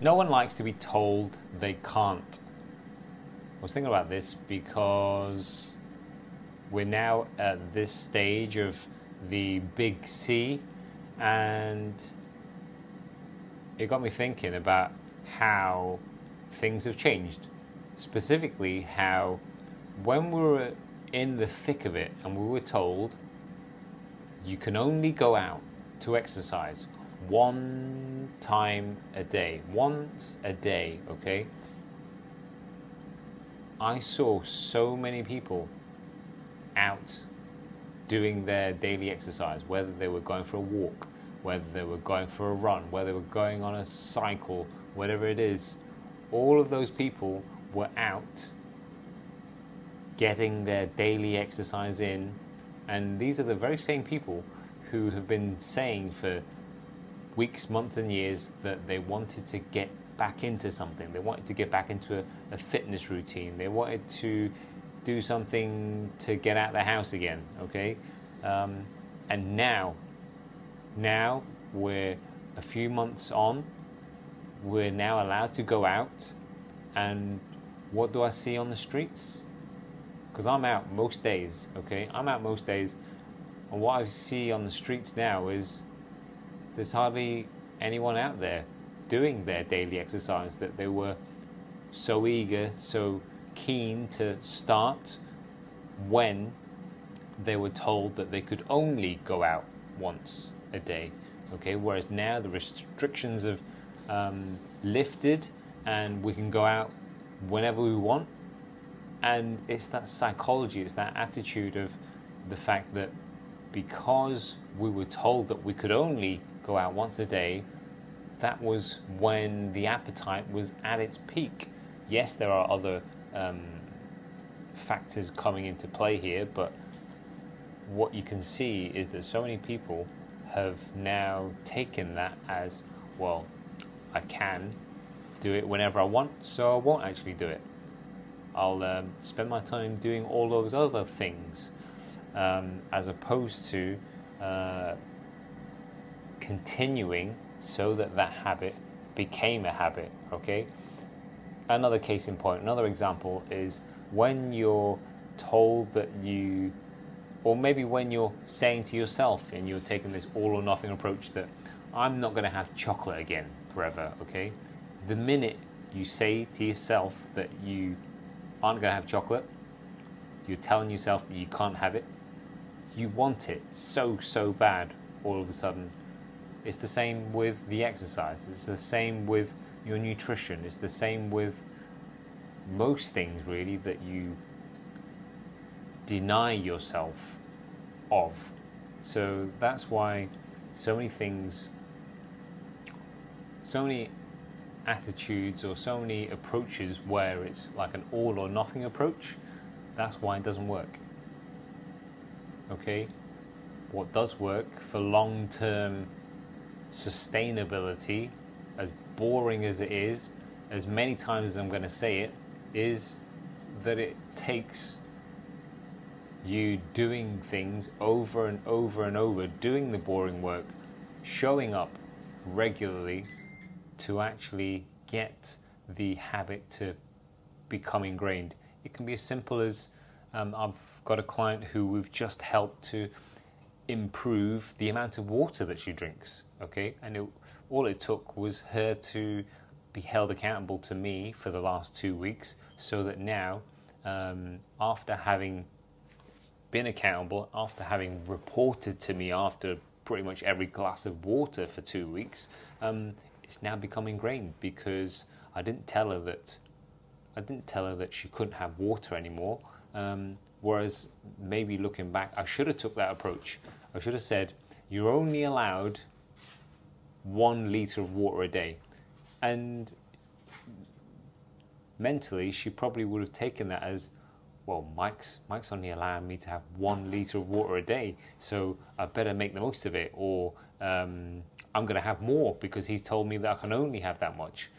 no one likes to be told they can't. I was thinking about this because we're now at this stage of the big C, and it got me thinking about how things have changed. Specifically, how when we were in the thick of it and we were told you can only go out to exercise one time a day, once a day, okay? I saw so many people out doing their daily exercise, whether they were going for a walk, whether they were going for a run, whether they were going on a cycle, whatever it is, all of those people were out getting their daily exercise in. And these are the very same people who have been saying for weeks, months, and years that they wanted to get back into something. They wanted to get back into a, a fitness routine. They wanted to do something to get out of the house again. Okay, um, and now, now we're a few months on. We're now allowed to go out, and what do I see on the streets? Because I'm out most days. Okay, I'm out most days, and what I see on the streets now is there's hardly anyone out there doing their daily exercise that they were so eager, so keen to start when they were told that they could only go out once a day. Okay, whereas now the restrictions have um, lifted and we can go out whenever we want. And it's that psychology, it's that attitude of the fact that because we were told that we could only go out once a day, that was when the appetite was at its peak. Yes, there are other um, factors coming into play here, but what you can see is that so many people have now taken that as well, I can do it whenever I want, so I won't actually do it. I'll um, spend my time doing all those other things um, as opposed to uh, continuing so that that habit became a habit. Okay. Another case in point, another example is when you're told that you, or maybe when you're saying to yourself and you're taking this all or nothing approach that I'm not going to have chocolate again forever. Okay. The minute you say to yourself that you aren't going to have chocolate, you're telling yourself that you can't have it. You want it so, so bad all of a sudden it's the same with the exercise. It's the same with your nutrition. It's the same with most things, really, that you deny yourself of. So that's why so many things, so many attitudes, or so many approaches where it's like an all or nothing approach, that's why it doesn't work. Okay? What does work for long term sustainability, as boring as it is, as many times as I'm going to say it, is that it takes you doing things over and over and over, doing the boring work, showing up regularly to actually get the habit to become ingrained. It can be as simple as um, I've got a client who we've just helped to improve the amount of water that she drinks. Okay, and it, all it took was her to be held accountable to me for the last two weeks, so that now, um, after having been accountable, after having reported to me after pretty much every glass of water for two weeks, um, it's now become ingrained because I didn't tell her that I didn't tell her that she couldn't have water anymore. Um, whereas maybe looking back, I should have took that approach. I should have said, you're only allowed one litre of water a day. And mentally, she probably would have taken that as, well, Mike's, Mike's only allowing me to have one litre of water a day, so I better make the most of it, or um, I'm going to have more because he's told me that I can only have that much.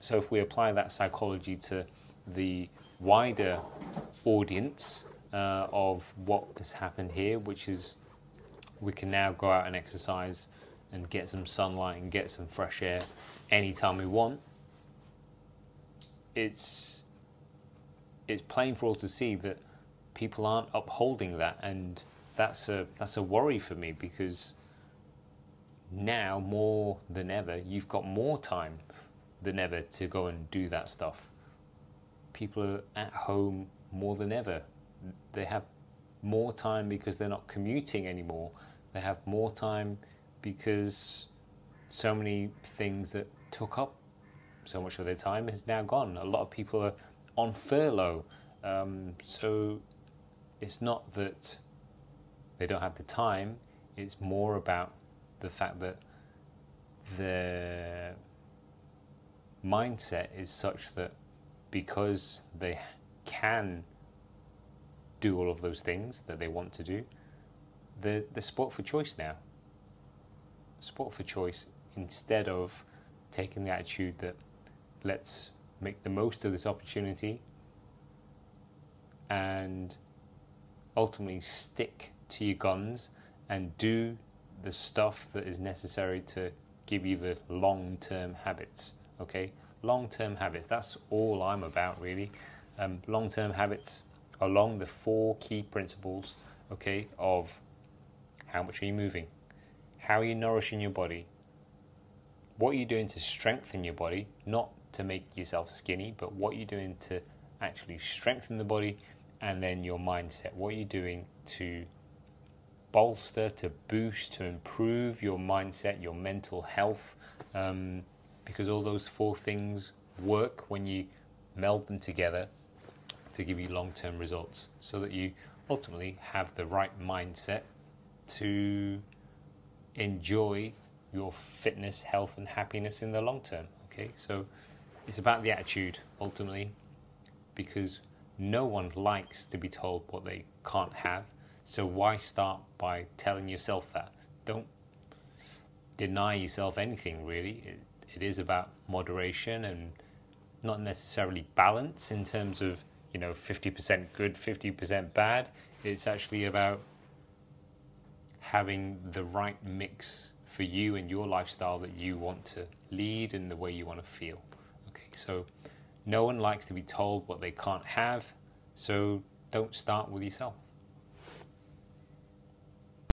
So if we apply that psychology to the wider audience uh, of what has happened here, which is we can now go out and exercise and get some sunlight and get some fresh air anytime we want, it's it's plain for all to see that people aren't upholding that, and that's a that's a worry for me because now more than ever you've got more time than ever to go and do that stuff. People are at home more than ever. They have more time because they're not commuting anymore. They have more time because so many things that took up so much of their time is now gone. A lot of people are on furlough. Um, so it's not that they don't have the time, it's more about the fact that their mindset is such that because they can do all of those things that they want to do, they're, they're sport for choice now. Sport for choice instead of taking the attitude that let's make the most of this opportunity and ultimately stick to your guns and do the stuff that is necessary to give you the long term habits. Okay, long term habits. That's all I'm about, really. Um, long term habits along the four key principles. Okay, of how much are you moving, how are you nourishing your body, what are you doing to strengthen your body, not to make yourself skinny, but what are you're doing to actually strengthen the body and then your mindset. What are you doing to bolster, to boost, to improve your mindset, your mental health? Um, because all those four things work when you meld them together to give you long term results so that you ultimately have the right mindset to enjoy your fitness, health, and happiness in the long term. Okay, so it's about the attitude ultimately, because no one likes to be told what they can't have. So why start by telling yourself that? Don't deny yourself anything really. It, it is about moderation and not necessarily balance in terms of you know 50% good, 50% bad. It's actually about having the right mix for you and your lifestyle that you want to lead and the way you want to feel. Okay, so no one likes to be told what they can't have, so don't start with yourself.